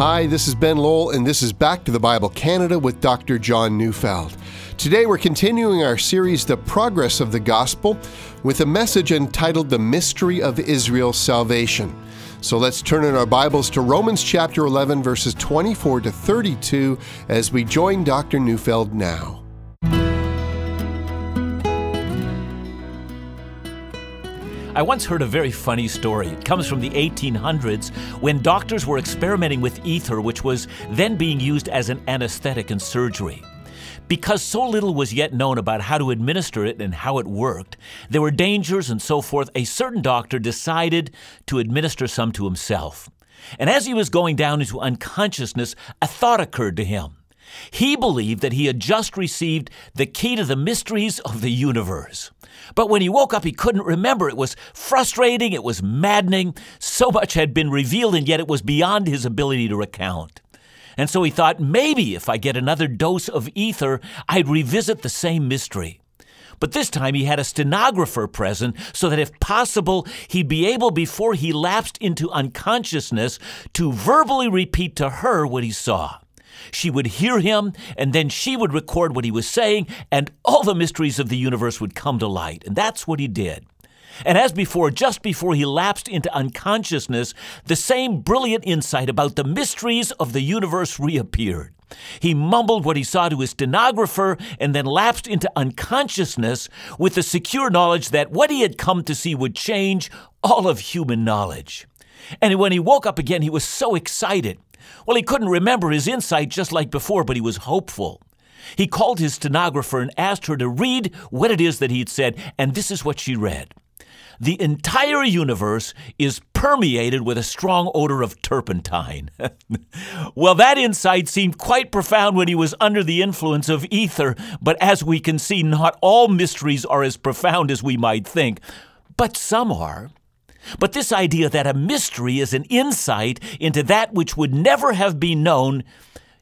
Hi, this is Ben Lowell, and this is Back to the Bible Canada with Dr. John Neufeld. Today we're continuing our series, The Progress of the Gospel, with a message entitled The Mystery of Israel's Salvation. So let's turn in our Bibles to Romans chapter 11, verses 24 to 32, as we join Dr. Neufeld now. I once heard a very funny story. It comes from the 1800s when doctors were experimenting with ether, which was then being used as an anesthetic in surgery. Because so little was yet known about how to administer it and how it worked, there were dangers and so forth, a certain doctor decided to administer some to himself. And as he was going down into unconsciousness, a thought occurred to him. He believed that he had just received the key to the mysteries of the universe. But when he woke up, he couldn't remember. It was frustrating, it was maddening. So much had been revealed, and yet it was beyond his ability to recount. And so he thought maybe if I get another dose of ether, I'd revisit the same mystery. But this time he had a stenographer present so that if possible, he'd be able, before he lapsed into unconsciousness, to verbally repeat to her what he saw. She would hear him, and then she would record what he was saying, and all the mysteries of the universe would come to light. And that's what he did. And as before, just before he lapsed into unconsciousness, the same brilliant insight about the mysteries of the universe reappeared. He mumbled what he saw to his stenographer and then lapsed into unconsciousness with the secure knowledge that what he had come to see would change all of human knowledge. And when he woke up again, he was so excited. Well, he couldn't remember his insight just like before, but he was hopeful. He called his stenographer and asked her to read what it is that he'd said, and this is what she read. The entire universe is permeated with a strong odor of turpentine. well, that insight seemed quite profound when he was under the influence of ether, but as we can see, not all mysteries are as profound as we might think, but some are. But this idea that a mystery is an insight into that which would never have been known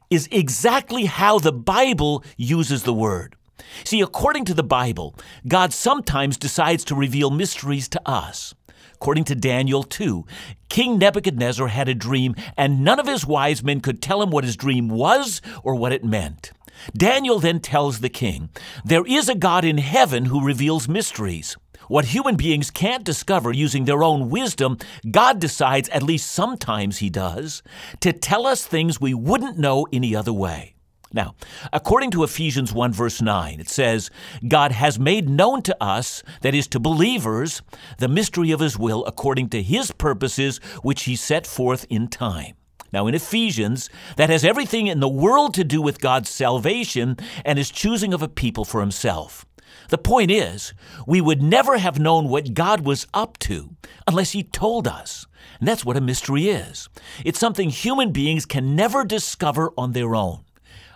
is exactly how the Bible uses the word. See, according to the Bible, God sometimes decides to reveal mysteries to us. According to Daniel 2, King Nebuchadnezzar had a dream, and none of his wise men could tell him what his dream was or what it meant. Daniel then tells the king, There is a God in heaven who reveals mysteries. What human beings can't discover using their own wisdom, God decides, at least sometimes He does, to tell us things we wouldn't know any other way. Now, according to Ephesians 1, verse 9, it says, God has made known to us, that is, to believers, the mystery of His will according to His purposes, which He set forth in time. Now, in Ephesians, that has everything in the world to do with God's salvation and His choosing of a people for Himself. The point is, we would never have known what God was up to unless He told us. And that's what a mystery is. It's something human beings can never discover on their own.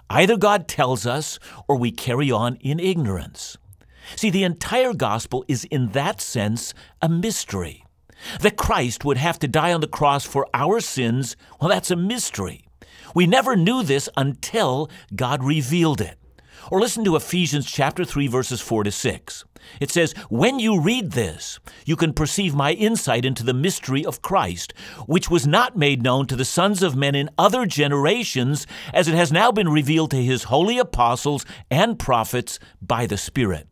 Either God tells us or we carry on in ignorance. See, the entire gospel is in that sense a mystery. That Christ would have to die on the cross for our sins, well, that's a mystery. We never knew this until God revealed it. Or listen to Ephesians chapter 3 verses 4 to 6. It says, When you read this, you can perceive my insight into the mystery of Christ, which was not made known to the sons of men in other generations, as it has now been revealed to his holy apostles and prophets by the Spirit.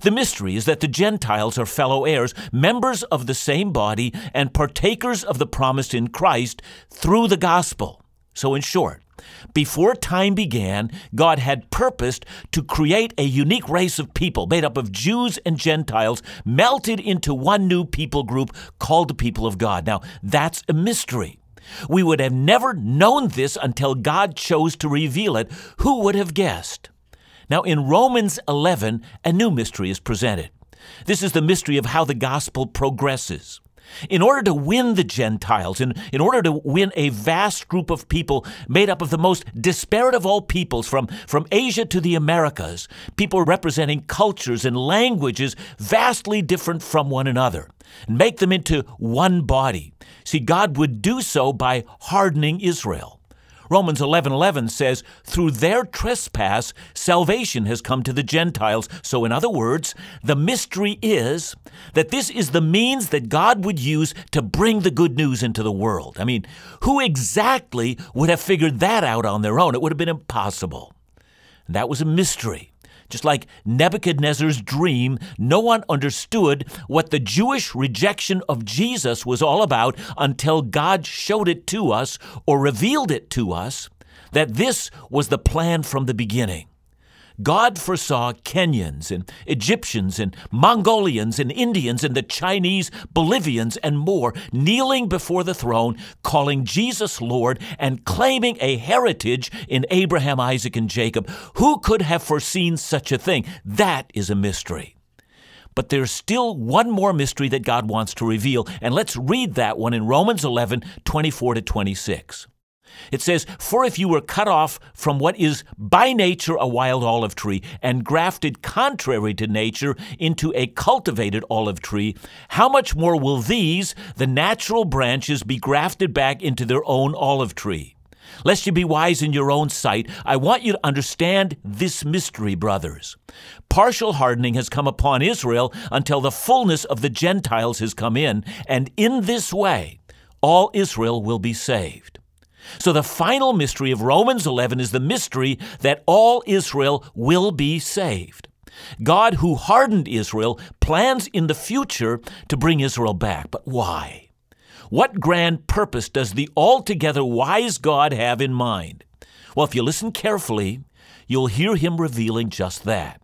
The mystery is that the Gentiles are fellow heirs, members of the same body, and partakers of the promise in Christ through the gospel. So, in short, before time began, God had purposed to create a unique race of people made up of Jews and Gentiles, melted into one new people group called the people of God. Now, that's a mystery. We would have never known this until God chose to reveal it. Who would have guessed? Now, in Romans 11, a new mystery is presented. This is the mystery of how the gospel progresses. In order to win the Gentiles, in, in order to win a vast group of people made up of the most disparate of all peoples, from, from Asia to the Americas, people representing cultures and languages vastly different from one another, and make them into one body. See, God would do so by hardening Israel. Romans 11:11 11 says, "Through their trespass salvation has come to the Gentiles." So in other words, the mystery is that this is the means that God would use to bring the good news into the world. I mean, who exactly would have figured that out on their own? It would have been impossible. That was a mystery. Just like Nebuchadnezzar's dream, no one understood what the Jewish rejection of Jesus was all about until God showed it to us or revealed it to us that this was the plan from the beginning. God foresaw Kenyans and Egyptians and Mongolians and Indians and the Chinese, Bolivians, and more kneeling before the throne, calling Jesus Lord and claiming a heritage in Abraham, Isaac, and Jacob. Who could have foreseen such a thing? That is a mystery. But there's still one more mystery that God wants to reveal, and let's read that one in Romans 11 24 to 26. It says, For if you were cut off from what is by nature a wild olive tree and grafted contrary to nature into a cultivated olive tree, how much more will these, the natural branches, be grafted back into their own olive tree? Lest you be wise in your own sight, I want you to understand this mystery, brothers. Partial hardening has come upon Israel until the fullness of the Gentiles has come in, and in this way all Israel will be saved. So the final mystery of Romans 11 is the mystery that all Israel will be saved. God, who hardened Israel, plans in the future to bring Israel back. But why? What grand purpose does the altogether wise God have in mind? Well, if you listen carefully, you'll hear him revealing just that.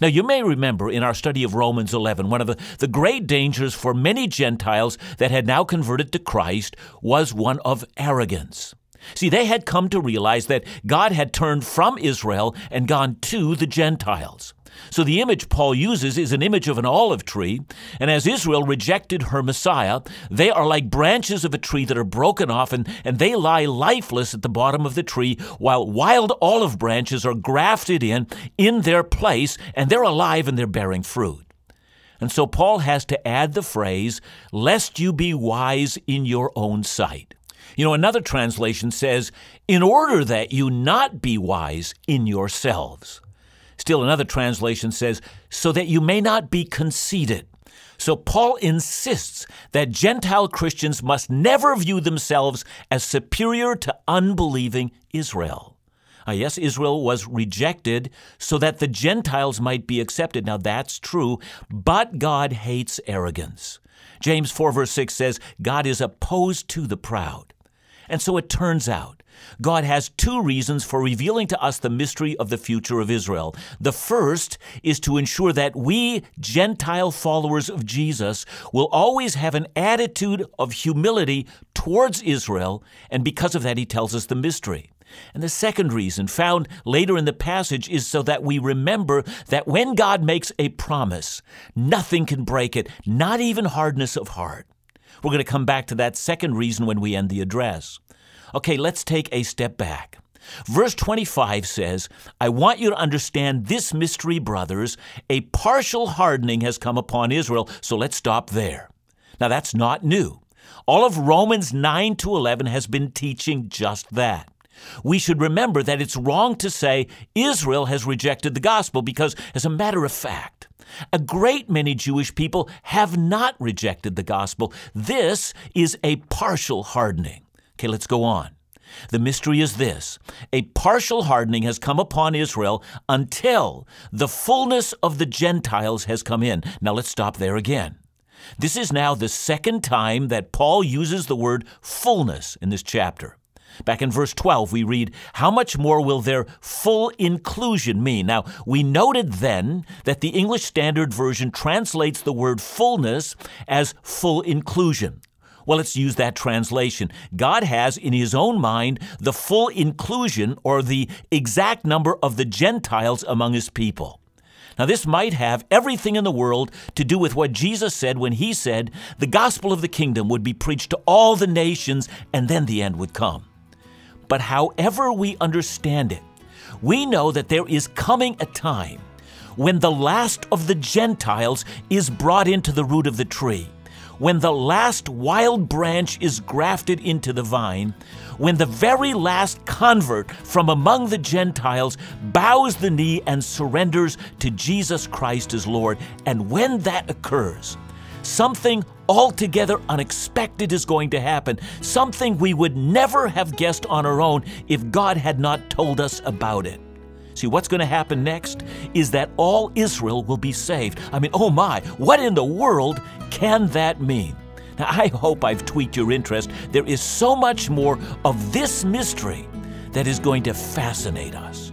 Now, you may remember in our study of Romans 11, one of the, the great dangers for many Gentiles that had now converted to Christ was one of arrogance. See, they had come to realize that God had turned from Israel and gone to the Gentiles. So the image Paul uses is an image of an olive tree, and as Israel rejected her Messiah, they are like branches of a tree that are broken off and, and they lie lifeless at the bottom of the tree, while wild olive branches are grafted in in their place, and they're alive and they're bearing fruit. And so Paul has to add the phrase, lest you be wise in your own sight. You know, another translation says, in order that you not be wise in yourselves. Still, another translation says, so that you may not be conceited. So, Paul insists that Gentile Christians must never view themselves as superior to unbelieving Israel. Uh, yes, Israel was rejected so that the Gentiles might be accepted. Now, that's true, but God hates arrogance. James 4, verse 6 says, God is opposed to the proud. And so it turns out God has two reasons for revealing to us the mystery of the future of Israel. The first is to ensure that we, Gentile followers of Jesus, will always have an attitude of humility towards Israel, and because of that, he tells us the mystery. And the second reason, found later in the passage, is so that we remember that when God makes a promise, nothing can break it, not even hardness of heart. We're going to come back to that second reason when we end the address. Okay, let's take a step back. Verse 25 says, I want you to understand this mystery, brothers. A partial hardening has come upon Israel. So let's stop there. Now, that's not new. All of Romans 9 to 11 has been teaching just that. We should remember that it's wrong to say Israel has rejected the gospel because, as a matter of fact, a great many Jewish people have not rejected the gospel. This is a partial hardening. Okay, let's go on. The mystery is this a partial hardening has come upon Israel until the fullness of the Gentiles has come in. Now let's stop there again. This is now the second time that Paul uses the word fullness in this chapter. Back in verse 12, we read, How much more will their full inclusion mean? Now, we noted then that the English Standard Version translates the word fullness as full inclusion. Well, let's use that translation. God has in his own mind the full inclusion or the exact number of the Gentiles among his people. Now, this might have everything in the world to do with what Jesus said when he said the gospel of the kingdom would be preached to all the nations and then the end would come. But however we understand it, we know that there is coming a time when the last of the Gentiles is brought into the root of the tree when the last wild branch is grafted into the vine, when the very last convert from among the Gentiles bows the knee and surrenders to Jesus Christ as Lord, and when that occurs, something altogether unexpected is going to happen, something we would never have guessed on our own if God had not told us about it. See, what's going to happen next is that all Israel will be saved. I mean, oh my, what in the world can that mean? Now, I hope I've tweaked your interest. There is so much more of this mystery that is going to fascinate us.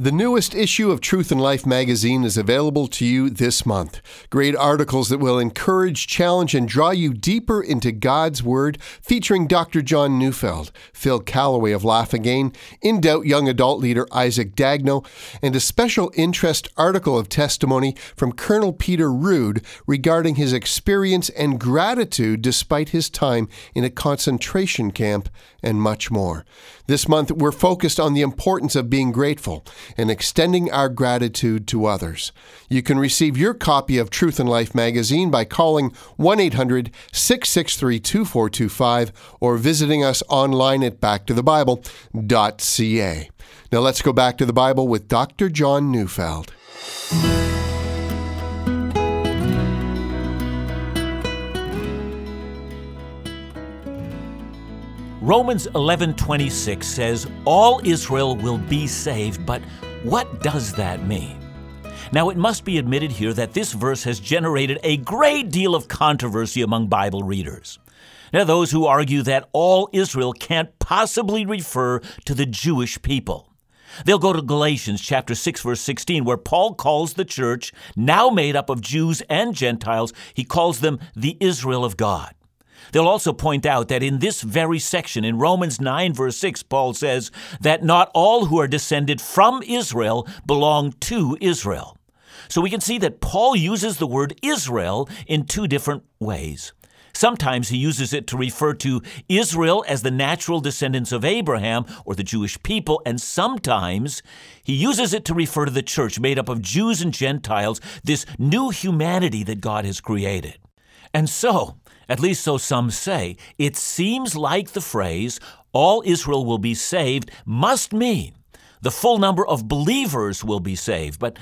The newest issue of Truth and Life magazine is available to you this month. Great articles that will encourage, challenge, and draw you deeper into God's Word, featuring Dr. John Neufeld, Phil Callaway of Laugh Again, In Doubt young adult leader Isaac Dagno, and a special interest article of testimony from Colonel Peter Rood regarding his experience and gratitude despite his time in a concentration camp, and much more. This month, we're focused on the importance of being grateful and extending our gratitude to others. You can receive your copy of Truth and Life magazine by calling 1 800 663 2425 or visiting us online at backtothebible.ca. Now let's go back to the Bible with Dr. John Neufeld. Romans 11:26 says all Israel will be saved, but what does that mean? Now, it must be admitted here that this verse has generated a great deal of controversy among Bible readers. Now, those who argue that all Israel can't possibly refer to the Jewish people. They'll go to Galatians chapter 6 verse 16 where Paul calls the church now made up of Jews and Gentiles, he calls them the Israel of God. They'll also point out that in this very section, in Romans 9, verse 6, Paul says that not all who are descended from Israel belong to Israel. So we can see that Paul uses the word Israel in two different ways. Sometimes he uses it to refer to Israel as the natural descendants of Abraham or the Jewish people, and sometimes he uses it to refer to the church made up of Jews and Gentiles, this new humanity that God has created. And so, at least so some say, it seems like the phrase, all Israel will be saved, must mean the full number of believers will be saved. But,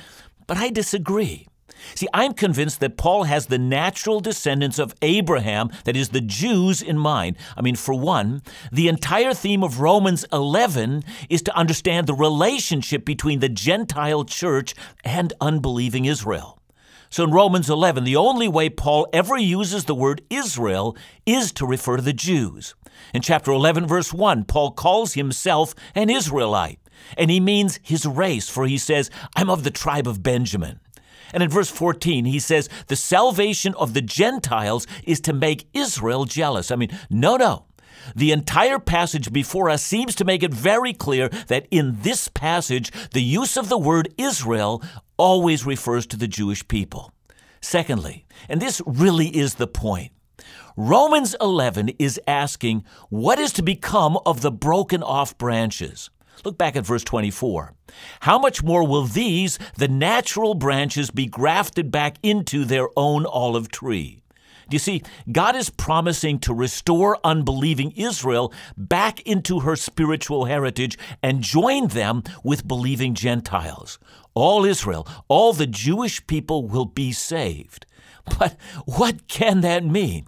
but I disagree. See, I'm convinced that Paul has the natural descendants of Abraham, that is, the Jews, in mind. I mean, for one, the entire theme of Romans 11 is to understand the relationship between the Gentile church and unbelieving Israel. So in Romans 11, the only way Paul ever uses the word Israel is to refer to the Jews. In chapter 11, verse 1, Paul calls himself an Israelite, and he means his race, for he says, I'm of the tribe of Benjamin. And in verse 14, he says, the salvation of the Gentiles is to make Israel jealous. I mean, no, no. The entire passage before us seems to make it very clear that in this passage, the use of the word Israel always refers to the Jewish people. Secondly, and this really is the point, Romans 11 is asking what is to become of the broken off branches. Look back at verse 24. How much more will these, the natural branches, be grafted back into their own olive tree? Do you see, God is promising to restore unbelieving Israel back into her spiritual heritage and join them with believing Gentiles. All Israel, all the Jewish people will be saved. But what can that mean?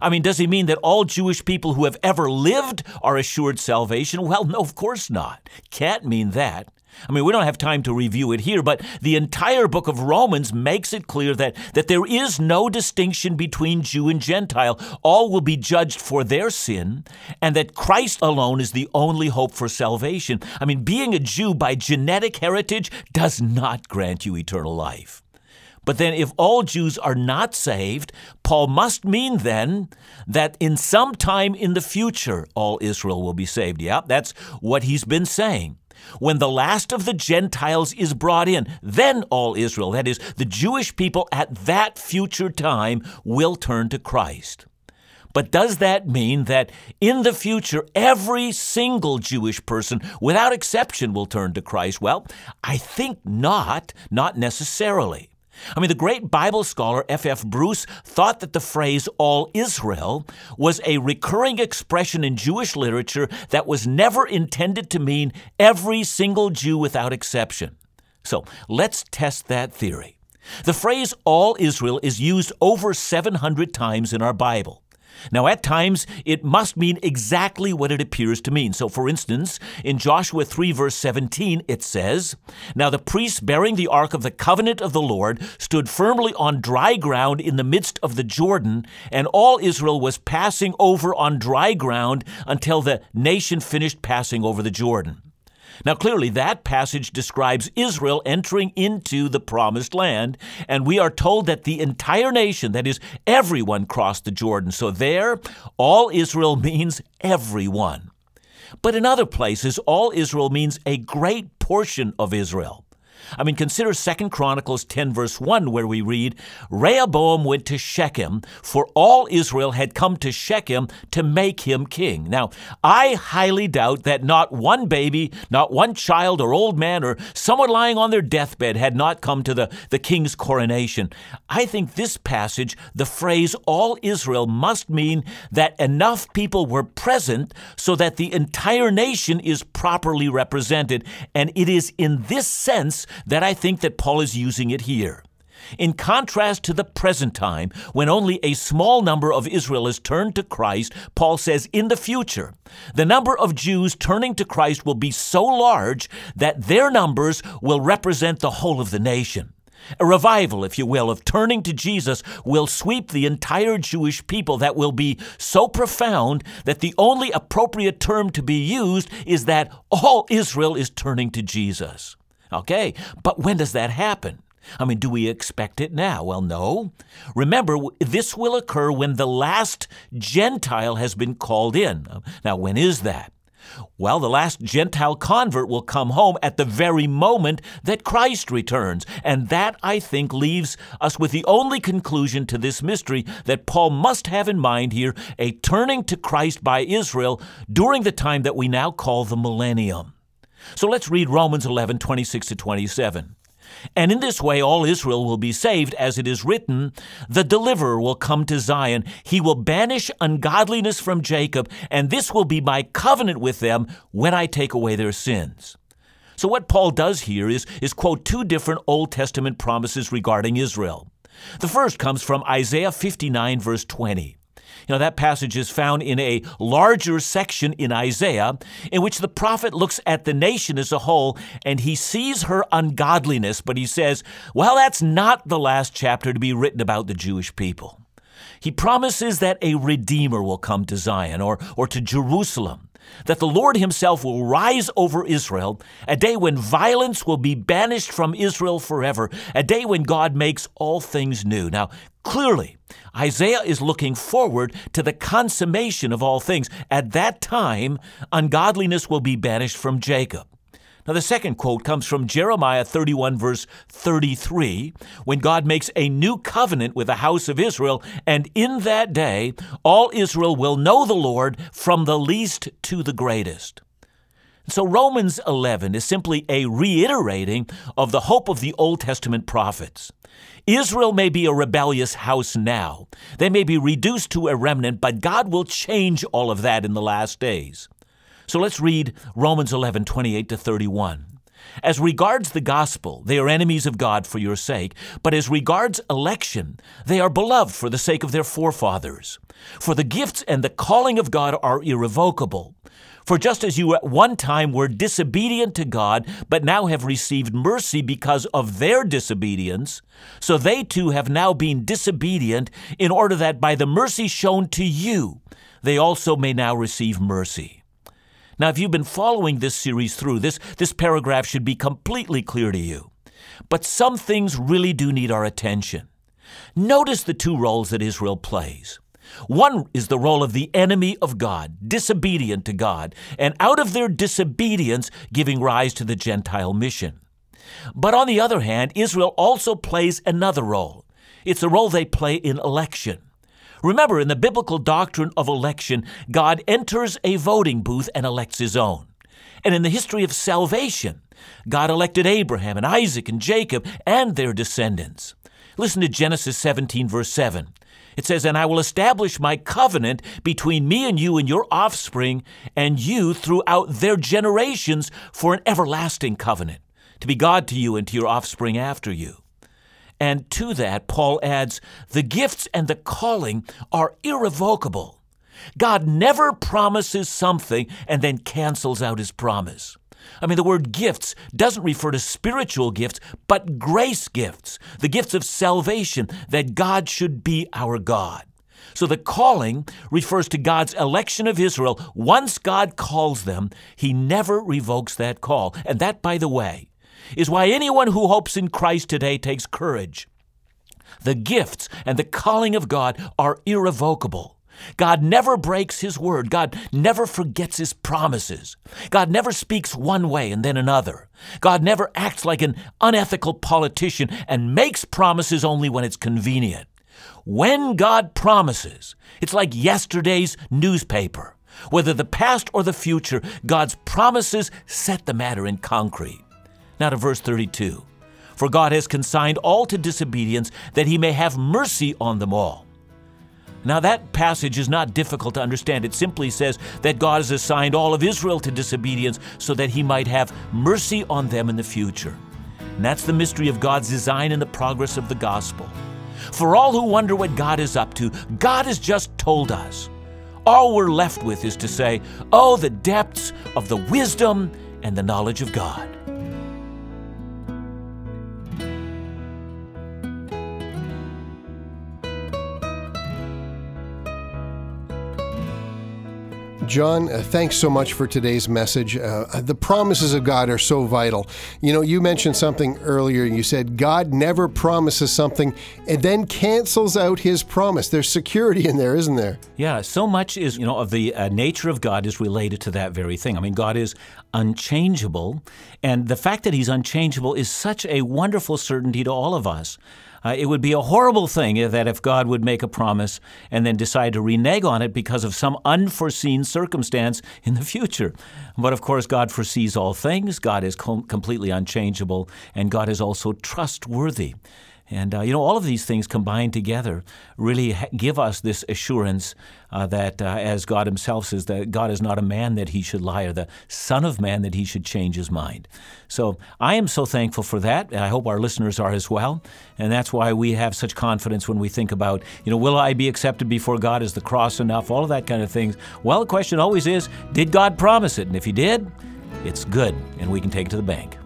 I mean, does he mean that all Jewish people who have ever lived are assured salvation? Well, no, of course not. Can't mean that. I mean, we don't have time to review it here, but the entire book of Romans makes it clear that, that there is no distinction between Jew and Gentile. All will be judged for their sin, and that Christ alone is the only hope for salvation. I mean, being a Jew by genetic heritage does not grant you eternal life. But then, if all Jews are not saved, Paul must mean then that in some time in the future, all Israel will be saved. Yeah, that's what he's been saying. When the last of the Gentiles is brought in, then all Israel, that is, the Jewish people at that future time, will turn to Christ. But does that mean that in the future, every single Jewish person, without exception, will turn to Christ? Well, I think not, not necessarily. I mean, the great Bible scholar F.F. F. Bruce thought that the phrase all Israel was a recurring expression in Jewish literature that was never intended to mean every single Jew without exception. So let's test that theory. The phrase all Israel is used over 700 times in our Bible. Now, at times, it must mean exactly what it appears to mean. So, for instance, in Joshua 3, verse 17, it says, Now the priests bearing the ark of the covenant of the Lord stood firmly on dry ground in the midst of the Jordan, and all Israel was passing over on dry ground until the nation finished passing over the Jordan. Now, clearly, that passage describes Israel entering into the promised land, and we are told that the entire nation, that is, everyone, crossed the Jordan. So, there, all Israel means everyone. But in other places, all Israel means a great portion of Israel. I mean, consider 2 Chronicles 10, verse 1, where we read, Rehoboam went to Shechem, for all Israel had come to Shechem to make him king. Now, I highly doubt that not one baby, not one child or old man or someone lying on their deathbed had not come to the, the king's coronation. I think this passage, the phrase all Israel, must mean that enough people were present so that the entire nation is properly represented. And it is in this sense that I think that Paul is using it here. In contrast to the present time, when only a small number of Israel is turned to Christ, Paul says in the future, the number of Jews turning to Christ will be so large that their numbers will represent the whole of the nation. A revival, if you will, of turning to Jesus will sweep the entire Jewish people that will be so profound that the only appropriate term to be used is that all Israel is turning to Jesus. Okay, but when does that happen? I mean, do we expect it now? Well, no. Remember, this will occur when the last Gentile has been called in. Now, when is that? Well, the last Gentile convert will come home at the very moment that Christ returns. And that, I think, leaves us with the only conclusion to this mystery that Paul must have in mind here a turning to Christ by Israel during the time that we now call the millennium. So let's read Romans 11, 26 to 27. And in this way, all Israel will be saved, as it is written, The deliverer will come to Zion. He will banish ungodliness from Jacob, and this will be my covenant with them when I take away their sins. So, what Paul does here is, is quote two different Old Testament promises regarding Israel. The first comes from Isaiah 59, verse 20. You know, that passage is found in a larger section in Isaiah in which the prophet looks at the nation as a whole and he sees her ungodliness, but he says, well, that's not the last chapter to be written about the Jewish people. He promises that a Redeemer will come to Zion or, or to Jerusalem, that the Lord Himself will rise over Israel, a day when violence will be banished from Israel forever, a day when God makes all things new. Now, clearly, Isaiah is looking forward to the consummation of all things. At that time, ungodliness will be banished from Jacob. Now, the second quote comes from Jeremiah 31, verse 33, when God makes a new covenant with the house of Israel, and in that day all Israel will know the Lord from the least to the greatest. So, Romans 11 is simply a reiterating of the hope of the Old Testament prophets. Israel may be a rebellious house now. They may be reduced to a remnant, but God will change all of that in the last days. So let's read Romans 11, 28 to 31. As regards the gospel, they are enemies of God for your sake, but as regards election, they are beloved for the sake of their forefathers. For the gifts and the calling of God are irrevocable. For just as you at one time were disobedient to God, but now have received mercy because of their disobedience, so they too have now been disobedient, in order that by the mercy shown to you, they also may now receive mercy. Now, if you've been following this series through, this, this paragraph should be completely clear to you. But some things really do need our attention. Notice the two roles that Israel plays. One is the role of the enemy of God, disobedient to God, and out of their disobedience, giving rise to the Gentile mission. But on the other hand, Israel also plays another role. It's a role they play in election. Remember, in the biblical doctrine of election, God enters a voting booth and elects his own. And in the history of salvation, God elected Abraham and Isaac and Jacob and their descendants. Listen to Genesis 17, verse 7. It says, And I will establish my covenant between me and you and your offspring and you throughout their generations for an everlasting covenant, to be God to you and to your offspring after you. And to that, Paul adds, the gifts and the calling are irrevocable. God never promises something and then cancels out his promise. I mean, the word gifts doesn't refer to spiritual gifts, but grace gifts, the gifts of salvation, that God should be our God. So the calling refers to God's election of Israel. Once God calls them, he never revokes that call. And that, by the way, is why anyone who hopes in Christ today takes courage. The gifts and the calling of God are irrevocable. God never breaks his word. God never forgets his promises. God never speaks one way and then another. God never acts like an unethical politician and makes promises only when it's convenient. When God promises, it's like yesterday's newspaper. Whether the past or the future, God's promises set the matter in concrete. Now to verse 32. For God has consigned all to disobedience that he may have mercy on them all. Now, that passage is not difficult to understand. It simply says that God has assigned all of Israel to disobedience so that he might have mercy on them in the future. And that's the mystery of God's design and the progress of the gospel. For all who wonder what God is up to, God has just told us. All we're left with is to say, Oh, the depths of the wisdom and the knowledge of God. John, uh, thanks so much for today's message. Uh, the promises of God are so vital. You know, you mentioned something earlier. You said God never promises something and then cancels out his promise. There's security in there, isn't there? Yeah, so much is, you know, of the uh, nature of God is related to that very thing. I mean, God is unchangeable, and the fact that he's unchangeable is such a wonderful certainty to all of us. Uh, it would be a horrible thing that if God would make a promise and then decide to renege on it because of some unforeseen circumstance in the future. But of course, God foresees all things. God is com- completely unchangeable, and God is also trustworthy. And, uh, you know, all of these things combined together really ha- give us this assurance uh, that, uh, as God Himself says, that God is not a man that He should lie, or the Son of Man that He should change His mind. So I am so thankful for that, and I hope our listeners are as well. And that's why we have such confidence when we think about, you know, will I be accepted before God? Is the cross enough? All of that kind of things. Well, the question always is, did God promise it? And if He did, it's good, and we can take it to the bank.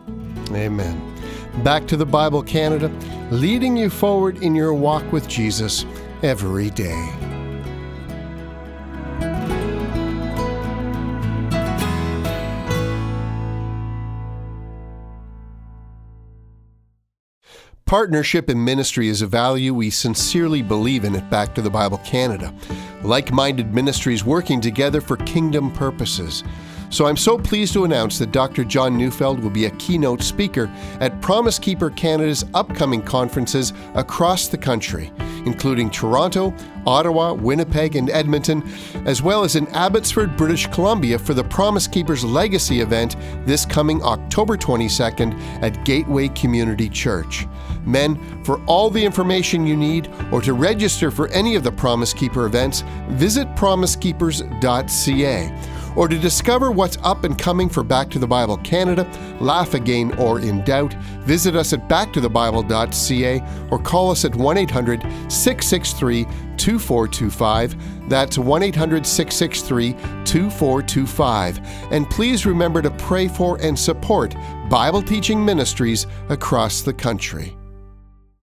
Amen. Back to the Bible Canada, leading you forward in your walk with Jesus every day. Partnership in ministry is a value we sincerely believe in at Back to the Bible Canada. Like minded ministries working together for kingdom purposes. So I'm so pleased to announce that Dr. John Neufeld will be a keynote speaker at Promise Keeper Canada's upcoming conferences across the country, including Toronto, Ottawa, Winnipeg, and Edmonton, as well as in Abbotsford, British Columbia for the Promise Keepers Legacy event this coming October 22nd at Gateway Community Church. Men, for all the information you need or to register for any of the Promise Keeper events, visit promisekeepers.ca or to discover what's up and coming for Back to the Bible Canada, laugh again or in doubt, visit us at backtothebible.ca or call us at 1 800 663 2425. That's 1 800 663 2425. And please remember to pray for and support Bible teaching ministries across the country.